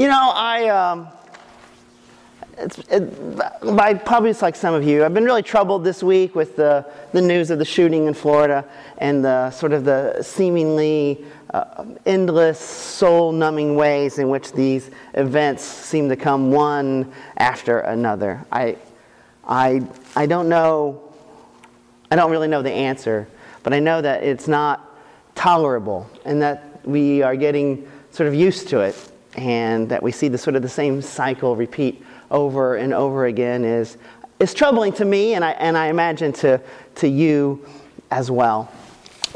You know, I, um, it, by probably like some of you, I've been really troubled this week with the, the news of the shooting in Florida and the sort of the seemingly uh, endless, soul numbing ways in which these events seem to come one after another. I, I, I don't know, I don't really know the answer, but I know that it's not tolerable and that we are getting sort of used to it and that we see the sort of the same cycle repeat over and over again is, is troubling to me and I, and I imagine to, to you as well.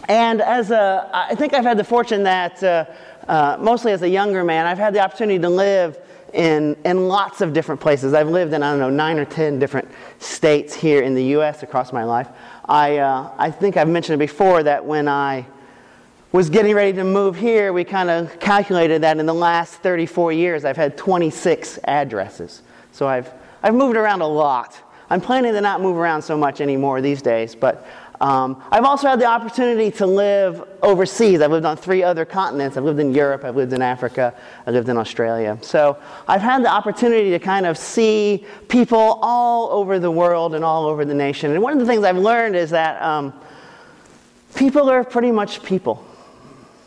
And as a, I think I've had the fortune that, uh, uh, mostly as a younger man, I've had the opportunity to live in, in lots of different places. I've lived in, I don't know, nine or ten different states here in the U.S. across my life. I, uh, I think I've mentioned before that when I was getting ready to move here, we kind of calculated that in the last 34 years, I've had 26 addresses. So I've, I've moved around a lot. I'm planning to not move around so much anymore these days, but um, I've also had the opportunity to live overseas. I've lived on three other continents. I've lived in Europe, I've lived in Africa, I lived in Australia. So I've had the opportunity to kind of see people all over the world and all over the nation. And one of the things I've learned is that um, people are pretty much people.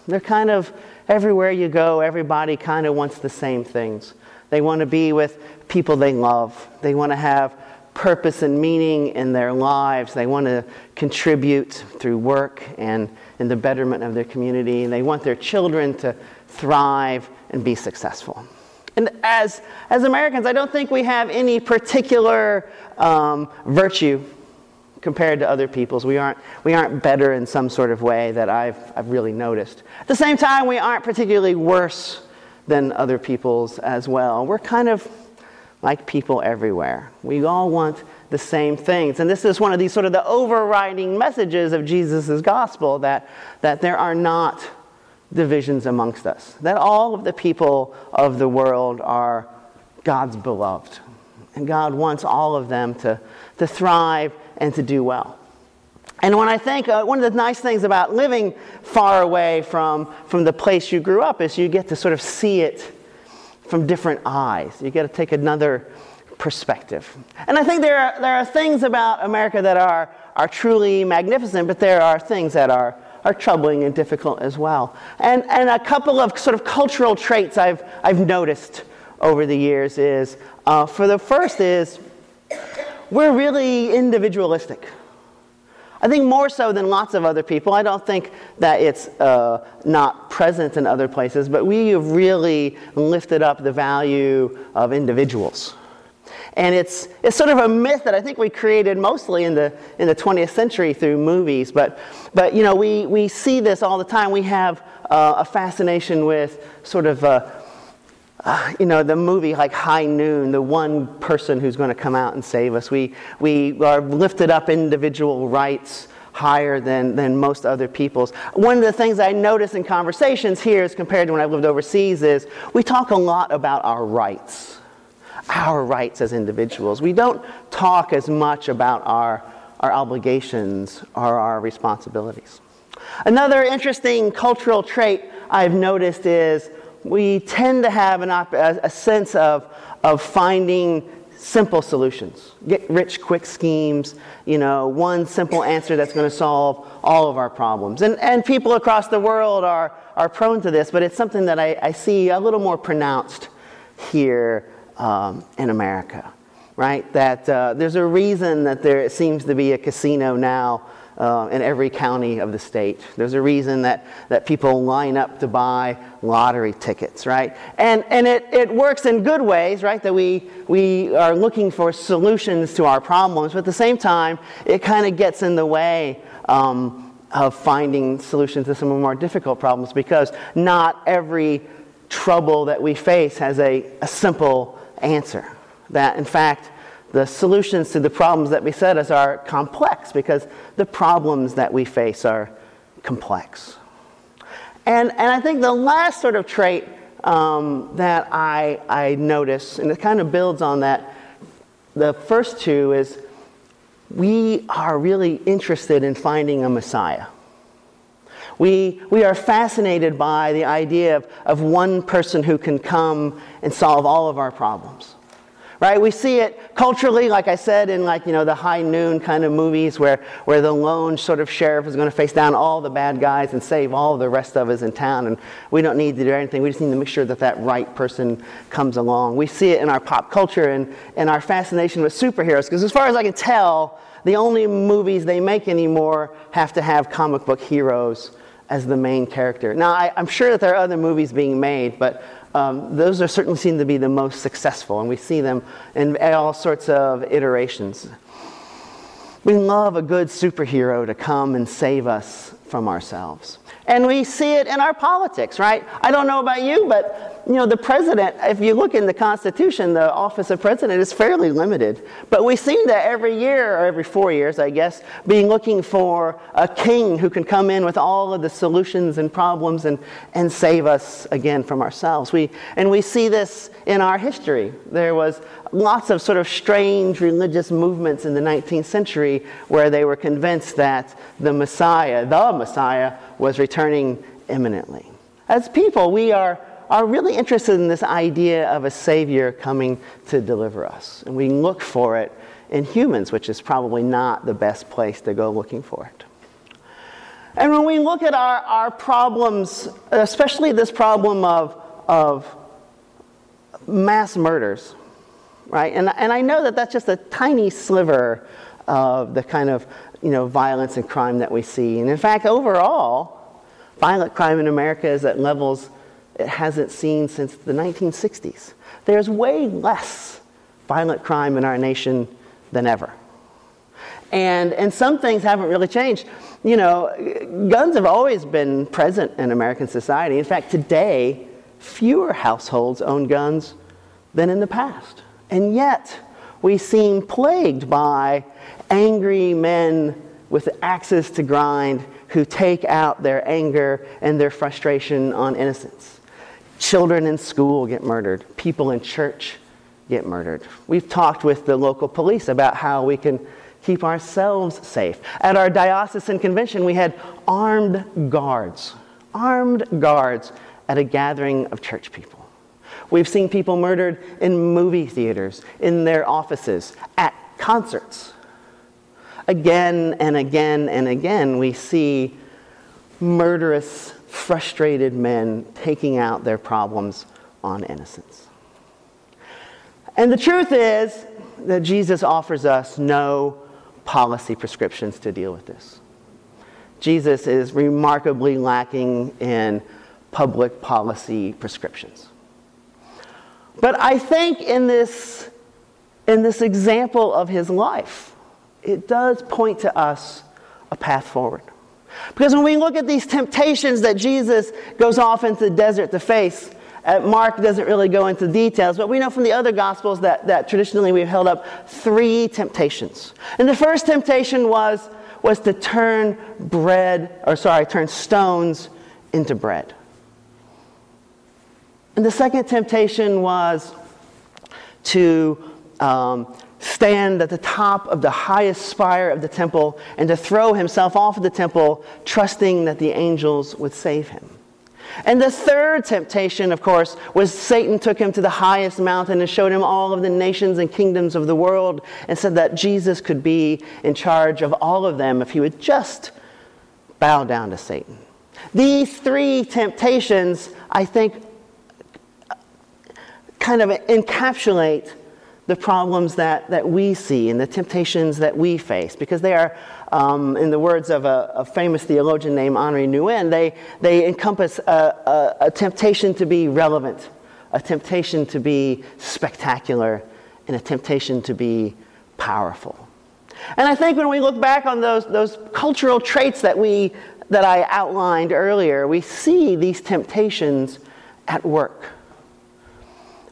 They're kind of everywhere you go, everybody kind of wants the same things. They want to be with people they love, they want to have purpose and meaning in their lives. They want to contribute through work and in the betterment of their community. They want their children to thrive and be successful. And as, as Americans, I don't think we have any particular um, virtue compared to other people's. We aren't, we aren't better in some sort of way that I've, I've really noticed. At the same time, we aren't particularly worse than other people's as well. We're kind of like people everywhere. We all want the same things. And this is one of these sort of the overriding messages of Jesus' gospel that, that there are not divisions amongst us, that all of the people of the world are God's beloved. And God wants all of them to, to thrive and to do well. And when I think, uh, one of the nice things about living far away from, from the place you grew up is you get to sort of see it from different eyes. You get to take another perspective. And I think there are, there are things about America that are, are truly magnificent, but there are things that are, are troubling and difficult as well. And, and a couple of sort of cultural traits I've, I've noticed over the years is uh, for the first is we're really individualistic. I think more so than lots of other people. I don't think that it's uh, not present in other places, but we have really lifted up the value of individuals. And it's, it's sort of a myth that I think we created mostly in the, in the 20th century through movies. But, but you know, we, we see this all the time. We have uh, a fascination with sort of uh, you know, the movie like High Noon, the one person who's going to come out and save us. We, we are lifted up individual rights higher than, than most other people's. One of the things I notice in conversations here as compared to when I've lived overseas is we talk a lot about our rights, our rights as individuals. We don't talk as much about our, our obligations or our responsibilities. Another interesting cultural trait I've noticed is we tend to have an op- a sense of, of finding simple solutions, get rich quick schemes, you know, one simple answer that's going to solve all of our problems. And, and people across the world are, are prone to this, but it's something that I, I see a little more pronounced here um, in America, right? That uh, there's a reason that there seems to be a casino now uh, in every county of the state. There's a reason that, that people line up to buy lottery tickets, right? And, and it, it works in good ways, right? That we, we are looking for solutions to our problems, but at the same time, it kind of gets in the way um, of finding solutions to some of the more difficult problems because not every trouble that we face has a, a simple answer. That, in fact, the solutions to the problems that beset us are complex because the problems that we face are complex. And, and I think the last sort of trait um, that I, I notice, and it kind of builds on that, the first two is we are really interested in finding a Messiah. We, we are fascinated by the idea of, of one person who can come and solve all of our problems right? We see it culturally like i said in like you know the high noon kind of movies where, where the lone sort of sheriff is going to face down all the bad guys and save all the rest of us in town and we don't need to do anything. We just need to make sure that that right person comes along. We see it in our pop culture and, and our fascination with superheroes because as far as i can tell the only movies they make anymore have to have comic book heroes as the main character. Now, I, am sure that there are other movies being made, but um, those are certainly seem to be the most successful, and we see them in all sorts of iterations. We love a good superhero to come and save us from ourselves. And we see it in our politics, right? I don't know about you, but you know, the president, if you look in the Constitution, the office of president is fairly limited. But we seem to every year, or every four years, I guess, be looking for a king who can come in with all of the solutions and problems and, and save us again from ourselves. We, and we see this in our history. There was lots of sort of strange religious movements in the 19th century where they were convinced that the Messiah, the Messiah, was returning imminently. As people, we are, are really interested in this idea of a Savior coming to deliver us. And we look for it in humans, which is probably not the best place to go looking for it. And when we look at our, our problems, especially this problem of, of mass murders, right? And, and I know that that's just a tiny sliver of the kind of you know, violence and crime that we see. And in fact, overall, violent crime in America is at levels it hasn't seen since the 1960s. There's way less violent crime in our nation than ever. And, and some things haven't really changed. You know, guns have always been present in American society. In fact, today, fewer households own guns than in the past. And yet, we seem plagued by angry men with axes to grind who take out their anger and their frustration on innocents. Children in school get murdered, people in church get murdered. We've talked with the local police about how we can keep ourselves safe. At our diocesan convention, we had armed guards, armed guards at a gathering of church people. We've seen people murdered in movie theaters, in their offices, at concerts. Again and again and again, we see murderous, frustrated men taking out their problems on innocence. And the truth is that Jesus offers us no policy prescriptions to deal with this. Jesus is remarkably lacking in public policy prescriptions. But I think in this, in this example of his life, it does point to us a path forward. Because when we look at these temptations that Jesus goes off into the desert to face, uh, Mark doesn't really go into details, but we know from the other Gospels that, that traditionally we've held up three temptations. And the first temptation was, was to turn bread, or sorry, turn stones into bread. And the second temptation was to um, stand at the top of the highest spire of the temple and to throw himself off of the temple, trusting that the angels would save him. And the third temptation, of course, was Satan took him to the highest mountain and showed him all of the nations and kingdoms of the world and said that Jesus could be in charge of all of them if he would just bow down to Satan. These three temptations, I think, kind of encapsulate the problems that, that we see and the temptations that we face because they are, um, in the words of a, a, famous theologian named Henri Nouwen, they, they encompass a, a, a temptation to be relevant, a temptation to be spectacular, and a temptation to be powerful. And I think when we look back on those, those cultural traits that, we, that I outlined earlier, we see these temptations at work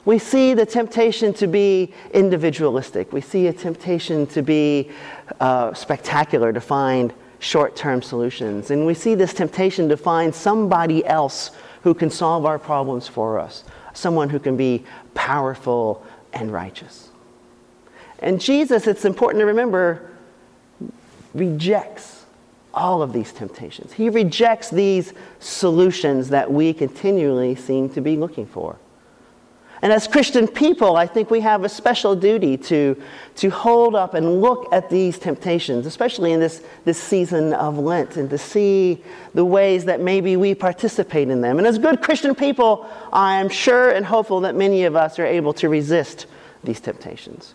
we see the temptation to be individualistic. We see a temptation to be uh, spectacular, to find short term solutions. And we see this temptation to find somebody else who can solve our problems for us, someone who can be powerful and righteous. And Jesus, it's important to remember, rejects all of these temptations. He rejects these solutions that we continually seem to be looking for. And as Christian people, I think we have a special duty to, to hold up and look at these temptations, especially in this, this season of Lent, and to see the ways that maybe we participate in them. And as good Christian people, I am sure and hopeful that many of us are able to resist these temptations.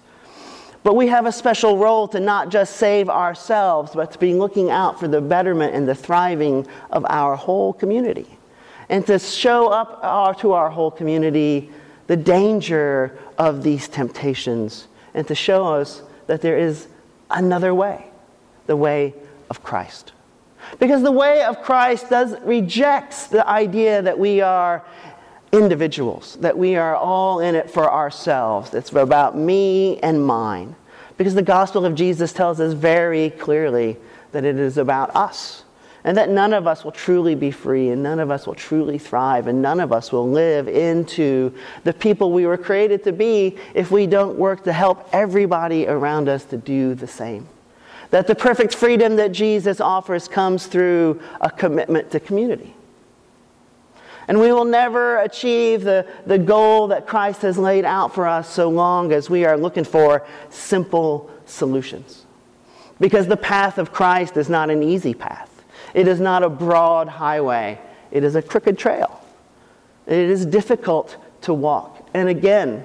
But we have a special role to not just save ourselves, but to be looking out for the betterment and the thriving of our whole community. And to show up our, to our whole community the danger of these temptations and to show us that there is another way, the way of Christ. Because the way of Christ does rejects the idea that we are individuals, that we are all in it for ourselves. It's about me and mine. Because the gospel of Jesus tells us very clearly that it is about us. And that none of us will truly be free, and none of us will truly thrive, and none of us will live into the people we were created to be if we don't work to help everybody around us to do the same. That the perfect freedom that Jesus offers comes through a commitment to community. And we will never achieve the, the goal that Christ has laid out for us so long as we are looking for simple solutions. Because the path of Christ is not an easy path, it is not a broad highway, it is a crooked trail. It is difficult to walk. And again,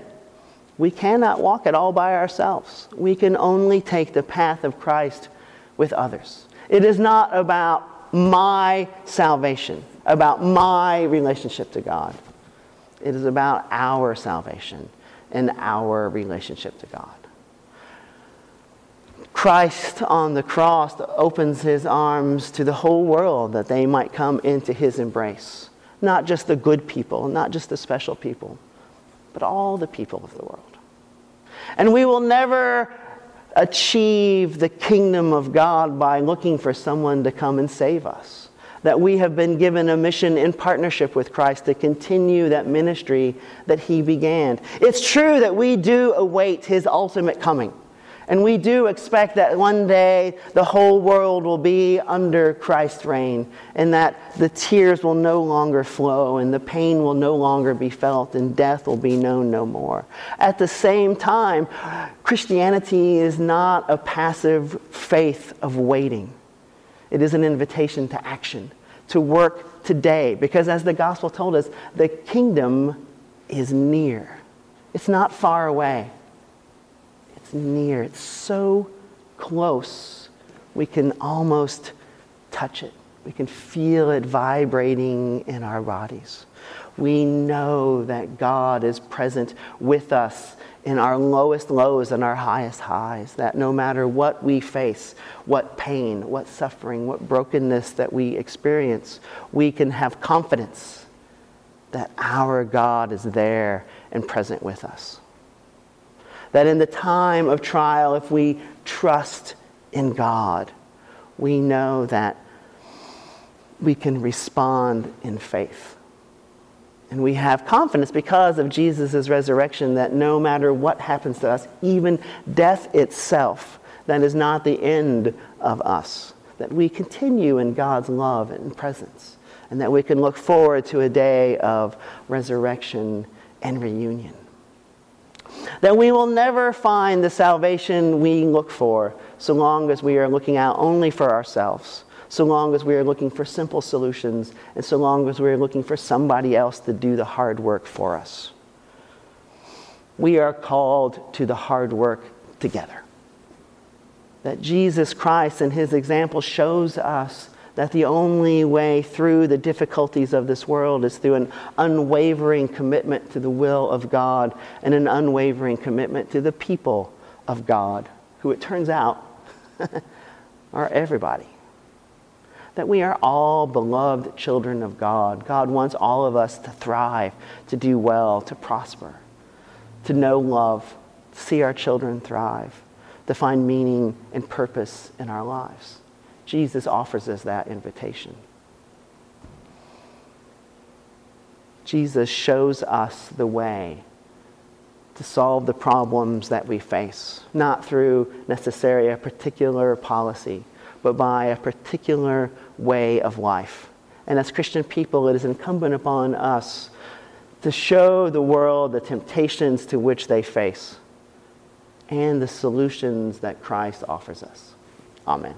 we cannot walk it all by ourselves. We can only take the path of Christ with others. It is not about my salvation about my relationship to God. It is about our salvation and our relationship to God. Christ on the cross opens his arms to the whole world that they might come into his embrace. Not just the good people, not just the special people, but all the people of the world. And we will never achieve the kingdom of God by looking for someone to come and save us that we have been given a mission in partnership with Christ to continue that ministry that He began. It's true that we do await His ultimate coming. And we do expect that one day the whole world will be under Christ's reign and that the tears will no longer flow and the pain will no longer be felt and death will be known no more. At the same time, Christianity is not a passive faith of waiting. It is an invitation to action, to work today. Because as the gospel told us, the kingdom is near. It's not far away, it's near. It's so close, we can almost touch it. We can feel it vibrating in our bodies. We know that God is present with us in our lowest lows and our highest highs, that no matter what we face, what pain, what suffering, what brokenness that we experience, we can have confidence that our God is there and present with us. That in the time of trial, if we trust in God, we know that we can respond in faith and we have confidence because of Jesus' resurrection that no matter what happens to us, even death itself, that is not the end of us. That we continue in God's love and presence. And that we can look forward to a day of resurrection and reunion. That we will never find the salvation we look for so long as we are looking out only for ourselves so long as we are looking for simple solutions and so long as we are looking for somebody else to do the hard work for us. We are called to the hard work together. That Jesus Christ and his example shows us that the only way through the difficulties of this world is through an unwavering commitment to the will of God and an unwavering commitment to the people of God, who it turns out are everybody that we are all beloved children of God. God wants all of us to thrive, to do well, to prosper, to know love, see our children thrive, to find meaning and purpose in our lives. Jesus offers us that invitation. Jesus shows us the way to solve the problems that we face, not through necessarily a particular policy but by a particular way of life. And as Christian people, it is incumbent upon us to show the world the temptations to which they face and the solutions that Christ offers us. Amen.